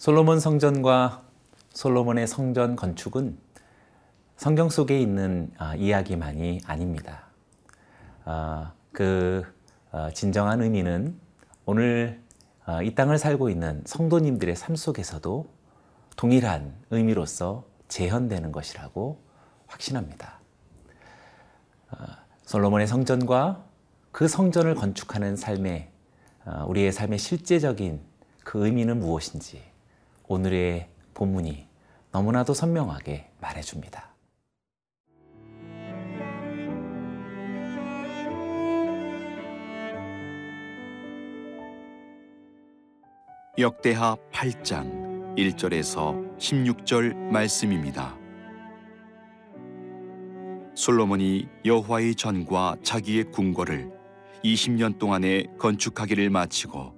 솔로몬 성전과 솔로몬의 성전 건축은 성경 속에 있는 아, 이야기만이 아닙니다. 아, 그 어, 진정한 의미는 오늘 어, 이 땅을 살고 있는 성도님들의 삶 속에서도 동일한 의미로서 재현되는 것이라고 확신합니다. 어, 솔로몬의 성전과 그 성전을 건축하는 삶의 우리의 삶의 실제적인 그 의미는 무엇인지 오늘의 본문이 너무나도 선명하게 말해줍니다. 역대하 8장 1절에서 16절 말씀입니다. 솔로몬이 여호와의 전과 자기의 궁궐을 20년 동안에 건축하기를 마치고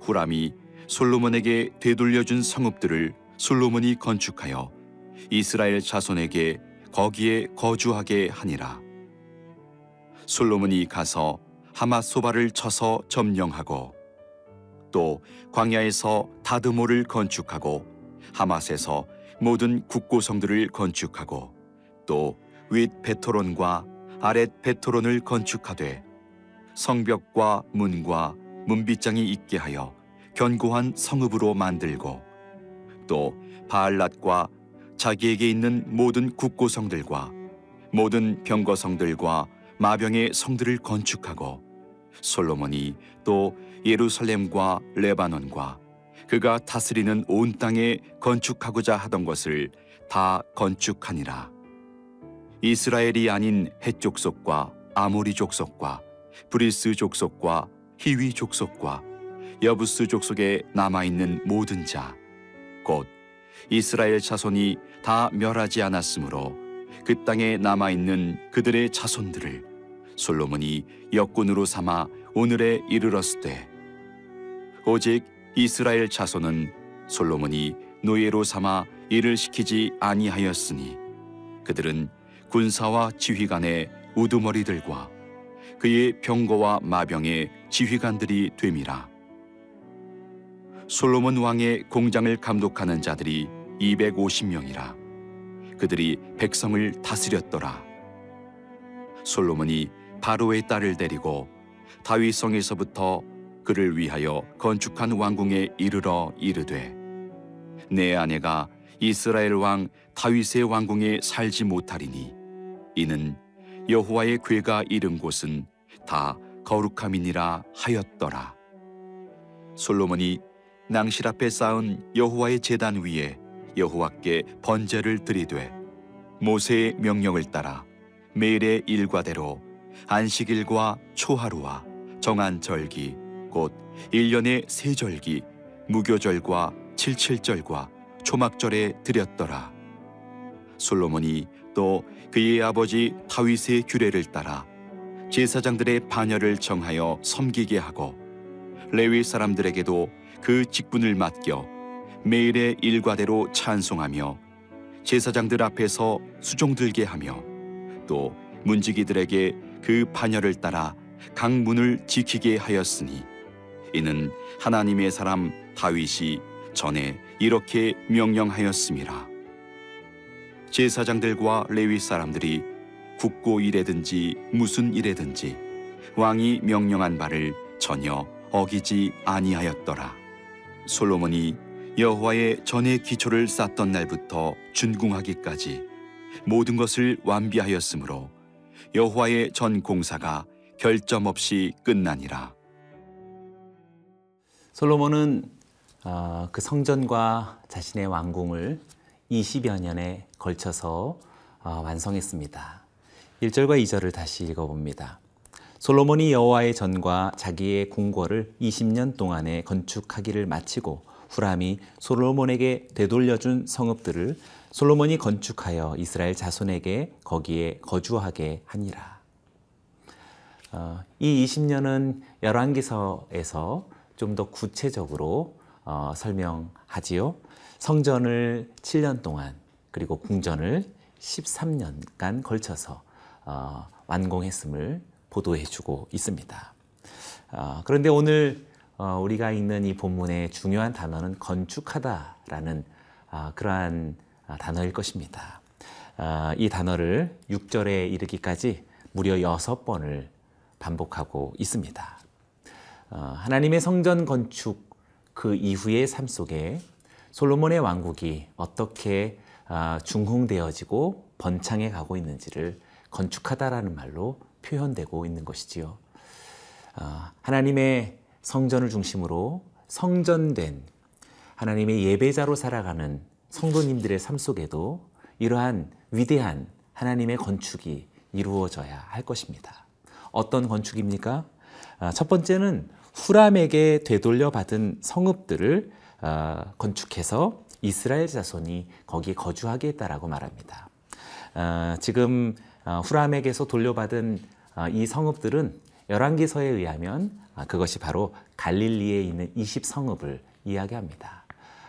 후람이 솔로몬에게 되돌려준 성읍들을 솔로몬이 건축하여 이스라엘 자손에게 거기에 거주하게 하니라. 솔로몬이 가서 하마소바를 쳐서 점령하고 또 광야에서 다드모를 건축하고 하맛에서 모든 국고성들을 건축하고 또 윗 베토론과 아랫 베토론을 건축하되 성벽과 문과 문빗장이 있게 하여 견고한 성읍으로 만들고 또 바알랏과 자기에게 있는 모든 국고성들과 모든 병거성들과 마병의 성들을 건축하고 솔로몬이 또 예루살렘과 레바논과 그가 다스리는 온 땅에 건축하고자 하던 것을 다 건축하니라. 이스라엘이 아닌 헷 족속과 아모리 족속과 브리스 족속과 히위 족속과 여부스 족속에 남아 있는 모든 자, 곧 이스라엘 자손이 다 멸하지 않았으므로 그 땅에 남아 있는 그들의 자손들을 솔로몬이 역군으로 삼아 오늘에 이르렀으되 오직 이스라엘 자손은 솔로몬이 노예로 삼아 일을 시키지 아니하였으니 그들은 군사와 지휘관의 우두머리들과 그의 병거와 마병의 지휘관들이 됨이라 솔로몬 왕의 공장을 감독하는 자들이 250명이라. 그들이 백성을 다스렸더라. 솔로몬이 바로의 딸을 데리고 다윗성에서부터 그를 위하여 건축한 왕궁에 이르러 이르되 내 아내가 이스라엘 왕 다윗의 왕궁에 살지 못하리니 이는 여호와의 괴가 이른 곳은 다 거룩함이니라 하였더라. 솔로몬이 낭실 앞에 쌓은 여호와의 제단 위에 여호와께 번제를 드리되 모세의 명령을 따라 매일의 일과대로 안식일과 초하루와 정한 절기 곧 1년의 세 절기 무교절과 칠칠절과 초막절에 드렸더라. 솔로몬이 또 그의 아버지 다윗의 규례를 따라 제사장들의 반열을 정하여 섬기게 하고 레위 사람들에게도 그 직분을 맡겨 매일의 일과대로 찬송하며 제사장들 앞에서 수종 들게 하며 또 문지기들에게 그 반열을 따라 각 문을 지키게 하였으니 이는 하나님의 사람 다윗이 전에 이렇게 명령하였음이라 제사장들과 레위 사람들이 국고 일에든지 무슨 일에든지 왕이 명령한 바를 전혀 어기지 아니하였더라 솔로몬이 여호와의 전의 기초를 쌓던 날부터 준궁하기까지 모든 것을 완비하였으므로 여호와의 전 공사가 결점 없이 끝나니라. 솔로몬은 어, 그 성전과 자신의 왕궁을 20여 년에 걸쳐서 어, 완성했습니다. 1절과 2절을 다시 읽어봅니다. 솔로몬이 여호와의 전과 자기의 궁궐을 20년 동안에 건축하기를 마치고 후람이 솔로몬에게 되돌려준 성읍들을 솔로몬이 건축하여 이스라엘 자손에게 거기에 거주하게 하니라. 어, 이 20년은 열왕기서에서 좀 더 구체적으로 어, 설명하지요. 성전을 7년 동안 그리고 궁전을 13년간 걸쳐서 어, 완공했음을 보도해주고 있습니다. 어, 그런데 오늘 어, 우리가 읽는 이 본문의 중요한 단어는 건축하다라는 아, 그러한 아, 단어일 것입니다. 아, 이 단어를 6절에 이르기까지 무려 여섯 번을 반복하고 있습니다. 어, 하나님의 성전 건축 그 이후의 삶 속에 솔로몬의 왕국이 어떻게 아, 중흥되어지고 번창해 가고 있는지를 건축하다라는 말로 표현되고 있는 것이지요. 아, 하나님의 성전을 중심으로 성전된 하나님의 예배자로 살아가는 성도님들의 삶 속에도 이러한 위대한 하나님의 건축이 이루어져야 할 것입니다. 어떤 건축입니까? 아, 첫 번째는 후람에게 되돌려 받은 성읍들을 아, 건축해서 이스라엘 자손이 거기에 거주하게 했다라고 말합니다. 아, 지금 후람에게서 돌려받은 이 성읍들은 열왕기서에 의하면 그것이 바로 갈릴리에 있는 20성읍을 이야기합니다.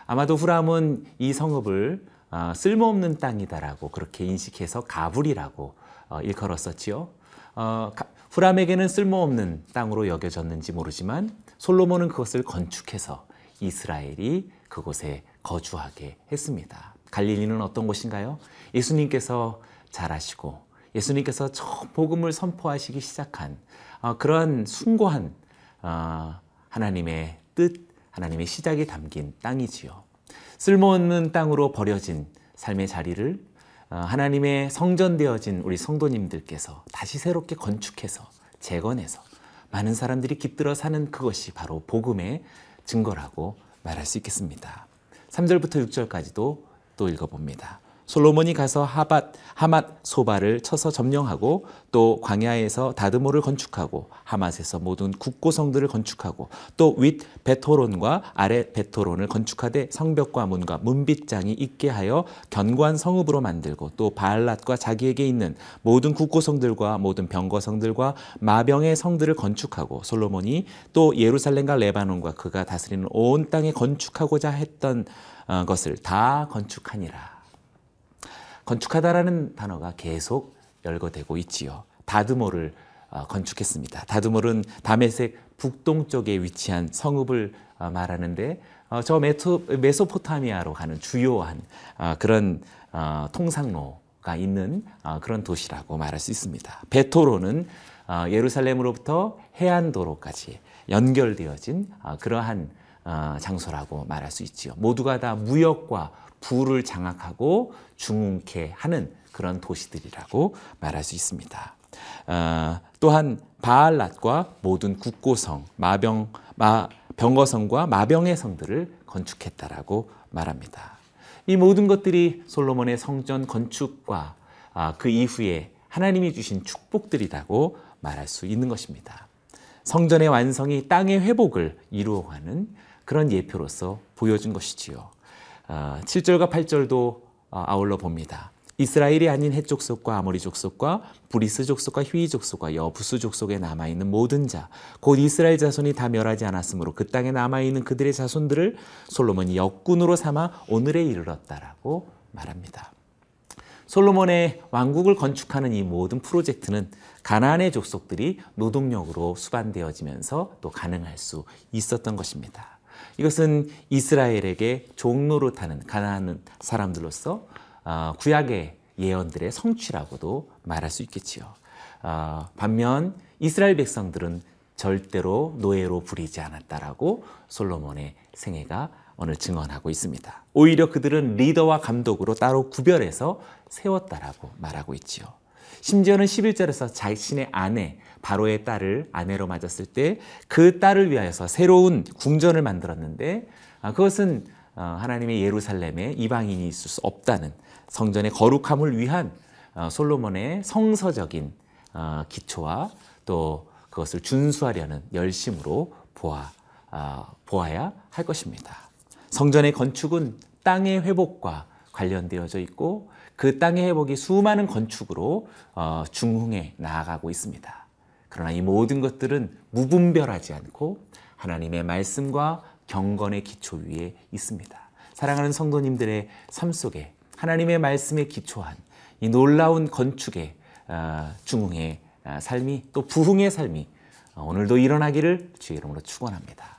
아마도 후람은 이 성읍을 쓸모없는 땅이다라고 그렇게 인식해서 가불이라고 어, 일컬었었지요. 어, 후람에게는 쓸모없는 땅으로 여겨졌는지 모르지만 솔로몬은 그것을 건축해서 이스라엘이 그곳에 거주하게 했습니다. 갈릴리는 어떤 곳인가요? 예수님께서 잘 아시고 예수님께서 처음 복음을 선포하시기 시작한 어, 그런 숭고한 어, 하나님의 뜻, 하나님의 시작이 담긴 땅이지요. 쓸모없는 땅으로 버려진 삶의 자리를 어, 하나님의 성전되어진 우리 성도님들께서 다시 새롭게 건축해서 재건해서 많은 사람들이 깃들어 사는 그것이 바로 복음의 증거라고 말할 수 있겠습니다. 3절부터 6절까지도 또 읽어봅니다. 솔로몬이 가서 하밭 하맛 소바를 쳐서 점령하고 또 광야에서 다드모를 건축하고 하맛에서 모든 국고성들을 건축하고 또 윗 베토론과 아래 베토론을 건축하되 성벽과 문과 문빗장이 있게 하여 견고한 성읍으로 만들고 또 바알랏과 자기에게 있는 모든 국고성들과 모든 병거성들과 마병의 성들을 건축하고 솔로몬이 또 예루살렘과 레바논과 그가 다스리는 온 땅에 건축하고자 했던 어, 것을 다 건축하니라. 건축하다라는 단어가 계속 열거되고 있지요. 다드모를 어, 건축했습니다. 다드몰은 다메섹 북동쪽에 위치한 성읍을 어, 말하는데 어, 저 메소포타미아로 가는 주요한 그런 통상로가 있는 그런 도시라고 말할 수 있습니다. 베토로는 예루살렘으로부터 해안도로까지 연결되어진 그러한 장소라고 말할 수 있지요. 모두가 다 무역과 부를 장악하고 중흥케 하는 그런 도시들이라고 말할 수 있습니다. 어, 또한 바알랏과 모든 국고성, 마병, 마, 병거성과 마병의 성들을 건축했다라고 말합니다. 이 모든 것들이 솔로몬의 성전 건축과 아, 그 이후에 하나님이 주신 축복들이라고 말할 수 있는 것입니다. 성전의 완성이 땅의 회복을 이루어가는 그런 예표로서 보여준 것이지요. 7절과 아, 8절도 어, 아울러 봅니다. 이스라엘이 아닌 헷 족속과 아모리 족속과 브리스 족속과 히위 족속과 여부스 족속에 남아 있는 모든 자, 곧 이스라엘 자손이 다 멸하지 않았으므로 그 땅에 남아 있는 그들의 자손들을 솔로몬이 역군으로 삼아 오늘에 이르렀다라고 말합니다. 솔로몬의 왕국을 건축하는 이 모든 프로젝트는 가나안의 족속들이 노동력으로 수반되어지면서 또 가능할 수 있었던 것입니다. 이것은 이스라엘에게 종로로 타는 가나안 사람들로서 어, 구약의 예언들의 성취라고도 말할 수 있겠지요. 어, 반면 이스라엘 백성들은 절대로 노예로 부리지 않았다라고 솔로몬의 생애가 오늘 증언하고 있습니다. 오히려 그들은 리더와 감독으로 따로 구별해서 세웠다라고 말하고 있지요. 심지어는 11절에서 자신의 아내 바로의 딸을 아내로 맞았을 때 그 딸을 위하여서 새로운 궁전을 만들었는데 아, 그것은 어, 하나님의 예루살렘에 이방인이 있을 수 없다는 성전의 거룩함을 위한 어, 솔로몬의 성서적인 어, 기초와 또 그것을 준수하려는 열심으로 보아, 보아야 할 것입니다. 성전의 건축은 땅의 회복과 관련되어져 있고 그 땅의 회복이 수많은 건축으로 중흥에 나아가고 있습니다. 그러나 이 모든 것들은 무분별하지 않고 하나님의 말씀과 경건의 기초 위에 있습니다. 사랑하는 성도님들의 삶 속에 하나님의 말씀에 기초한 이 놀라운 건축의 어, 중흥의 어, 삶이 또 부흥의 삶이 오늘도 일어나기를 주의 이름으로 축원합니다.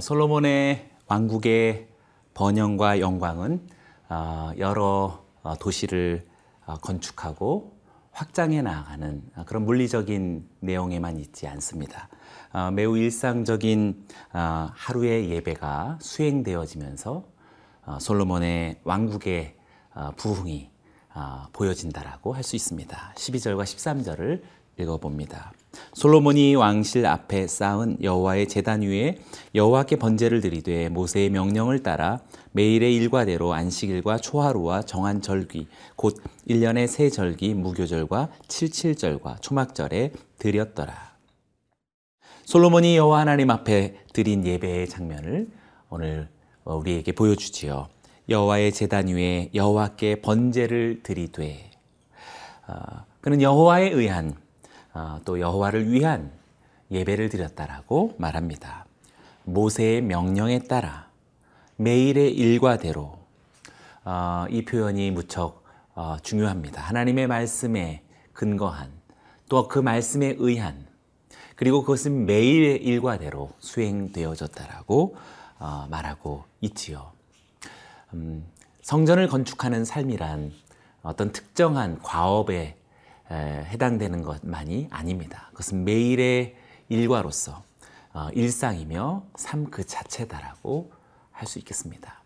솔로몬의 왕국의 번영과 영광은 어, 여러 어, 도시를 어, 건축하고 확장해 나가는 어, 그런 물리적인 내용에만 있지 않습니다. 어, 매우 일상적인 어, 하루의 예배가 수행되어지면서 어, 솔로몬의 왕국의 어, 부흥이 어, 보여진다라고 할 수 있습니다. 12절과 13절을 읽어봅니다. 솔로몬이 왕실 앞에 쌓은 여호와의 제단 위에 여호와께 번제를 드리되 모세의 명령을 따라 매일의 일과대로 안식일과 초하루와 정한 절기 곧 1년의 세 절기 무교절과 칠칠절과 초막절에 드렸더라. 솔로몬이 여호와 하나님 앞에 드린 예배의 장면을 오늘 우리에게 보여주지요. 여호와의 제단 위에 여호와께 번제를 드리되 어, 그는 여호와에 의한 어, 또 여호와를 위한 예배를 드렸다라고 말합니다. 모세의 명령에 따라 매일의 일과대로 어, 이 표현이 무척 어, 중요합니다. 하나님의 말씀에 근거한 또 그 말씀에 의한 그리고 그것은 매일의 일과대로 수행되어졌다라고 어, 말하고 있지요. 음, 성전을 건축하는 삶이란 어떤 특정한 과업에 에, 해당되는 것만이 아닙니다. 그것은 매일의 일과로서 어, 일상이며 삶 그 자체다라고 할 수 있겠습니다.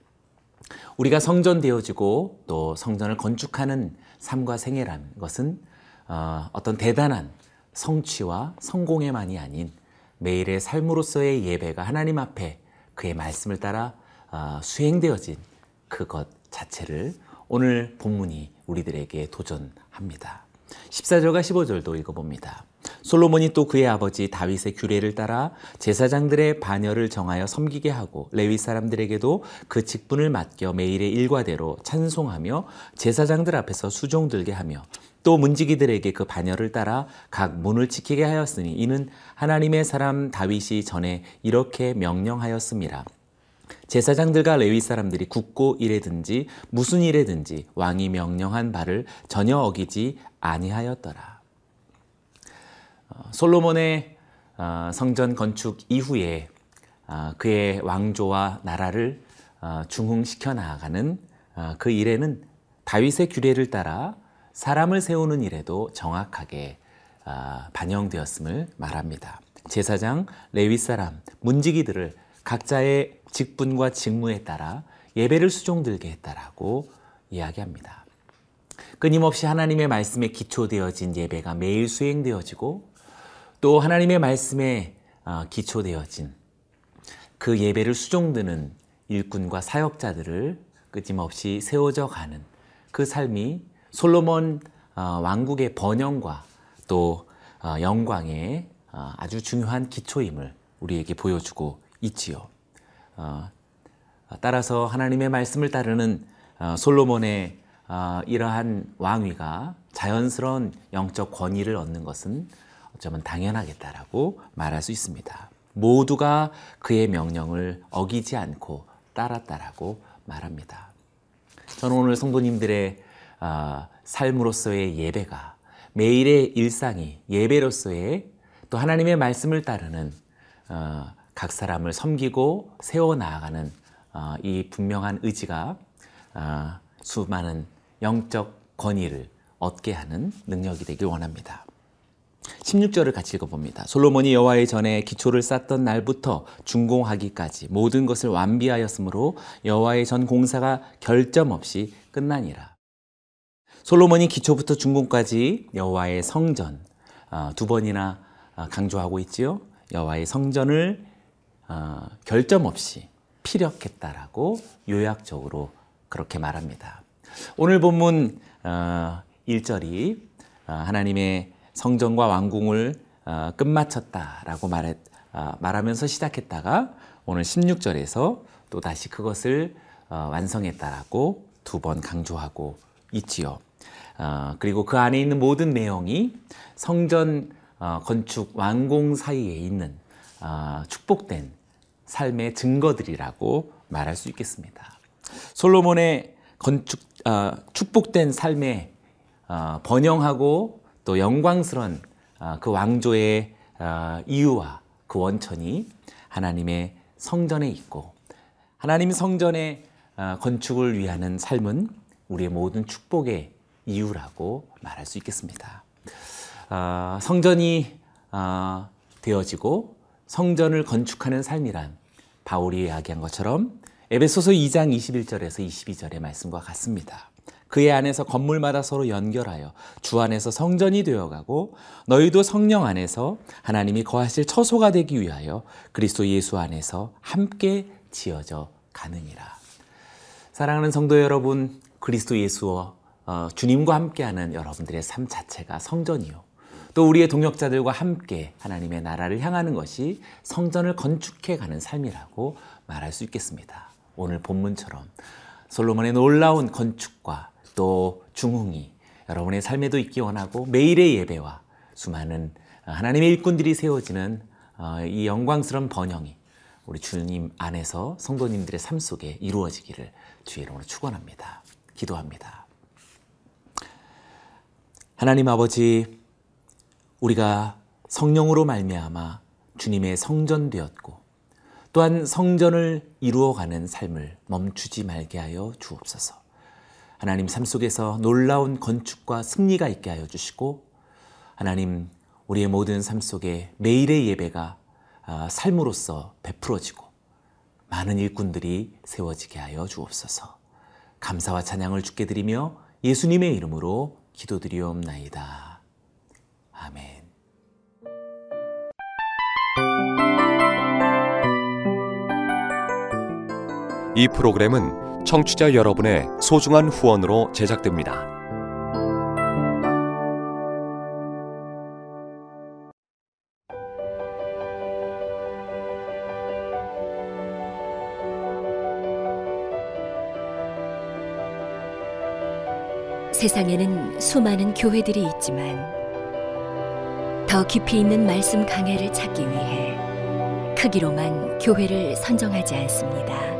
우리가 성전 되어지고 또 성전을 건축하는 삶과 생애라는 것은 어, 어떤 대단한 성취와 성공에만이 아닌 매일의 삶으로서의 예배가 하나님 앞에 그의 말씀을 따라 어, 수행되어진 그것 자체를 오늘 본문이 우리들에게 도전합니다. 14절과 15절도 읽어봅니다. 솔로몬이 또 그의 아버지 다윗의 규례를 따라 제사장들의 반열을 정하여 섬기게 하고 레위 사람들에게도 그 직분을 맡겨 매일의 일과대로 찬송하며 제사장들 앞에서 수종 들게 하며 또 문지기들에게 그 반열을 따라 각 문을 지키게 하였으니 이는 하나님의 사람 다윗이 전에 이렇게 명령하였습니다. 제사장들과 레위 사람들이 굳고 일에든지 무슨 일에든지 왕이 명령한 바를 전혀 어기지 아니하였더라. 솔로몬의 어, 성전 건축 이후에 어, 그의 왕조와 나라를 어, 중흥시켜 나아가는 그 일에는 다윗의 규례를 따라 사람을 세우는 일에도 정확하게 반영되었음을 말합니다. 제사장, 레위 사람, 문지기들을 각자의 직분과 직무에 따라 예배를 수종들게 했다라고 이야기합니다. 끊임없이 하나님의 말씀에 기초되어진 예배가 매일 수행되어지고 또 하나님의 말씀에 기초되어진 그 예배를 수종드는 일꾼과 사역자들을 끊임없이 세워져 가는 그 삶이 솔로몬 왕국의 번영과 또 영광의 아주 중요한 기초임을 우리에게 보여주고 있지요. 따라서 하나님의 말씀을 따르는 솔로몬의 이러한 왕위가 자연스러운 영적 권위를 얻는 것은 어쩌면 당연하겠다라고 말할 수 있습니다. 모두가 그의 명령을 어기지 않고 따랐다라고 말합니다. 저는 오늘 성도님들의 삶으로서의 예배가 매일의 일상이 예배로서의 또 하나님의 말씀을 따르는 어, 각 사람을 섬기고 세워 나아가는 어, 이 분명한 의지가 어, 수많은 영적 권위를 얻게 하는 능력이 되길 원합니다. 16절을 같이 읽어봅니다. 솔로몬이 여호와의 전에 기초를 쌓던 날부터 준공하기까지 모든 것을 완비하였으므로 여호와의 전 공사가 결점 없이 끝나니라. 솔로몬이 기초부터 준공까지 여호와의 성전 어, 두 번이나 어, 강조하고 있지요. 여호와의 성전을 어, 결점 없이 피력했다라고 요약적으로 그렇게 말합니다. 오늘 본문 1절이 하나님의 성전과 왕궁을 끝마쳤다라고 말했, 말하면서 시작했다가 오늘 16절에서 또 다시 그것을 완성했다라고 두 번 강조하고 있지요. 어, 그리고 그 안에 있는 모든 내용이 성전 어, 건축 완공 사이에 있는 어, 축복된 삶의 증거들이라고 말할 수 있겠습니다. 솔로몬의 건축 어, 축복된 삶의 어, 번영하고 또 영광스러운 어, 그 왕조의 어, 이유와 그 원천이 하나님의 성전에 있고 하나님 성전의 어, 건축을 위하는 삶은 우리의 모든 축복의 이유라고 말할 수 있겠습니다. 어, 성전이 어, 되어지고 성전을 건축하는 삶이란 바울이 이야기한 것처럼 에베소서 2장 21절에서 22절의 말씀과 같습니다. 그의 안에서 건물마다 서로 연결하여 주 안에서 성전이 되어가고 너희도 성령 안에서 하나님이 거하실 처소가 되기 위하여 그리스도 예수 안에서 함께 지어져 가느니라. 사랑하는 성도 여러분, 그리스도 예수와 어, 주님과 함께하는 여러분들의 삶 자체가 성전이요. 또 우리의 동역자들과 함께 하나님의 나라를 향하는 것이 성전을 건축해 가는 삶이라고 말할 수 있겠습니다. 오늘 본문처럼 솔로몬의 놀라운 건축과 또 중흥이 여러분의 삶에도 있기 원하고 매일의 예배와 수많은 하나님의 일꾼들이 세워지는 어, 이 영광스러운 번영이 우리 주님 안에서 성도님들의 삶 속에 이루어지기를 주의 이름으로 축원합니다. 기도합니다. 하나님 아버지 우리가 성령으로 말미암아 주님의 성전 되었고 또한 성전을 이루어가는 삶을 멈추지 말게 하여 주옵소서. 하나님 삶 속에서 놀라운 건축과 승리가 있게 하여 주시고 하나님 우리의 모든 삶 속에 매일의 예배가 아, 삶으로서 베풀어지고 많은 일꾼들이 세워지게 하여 주옵소서. 감사와 찬양을 주께 드리며 예수님의 이름으로 기도드리옵나이다. 아멘. 이 프로그램은 청취자 여러분의 소중한 후원으로 제작됩니다. 세상에는 수많은 교회들이 있지만 더 깊이 있는 말씀 강해를 찾기 위해 크기로만 교회를 선정하지 않습니다.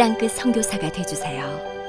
땅끝 선교사가 되주세요.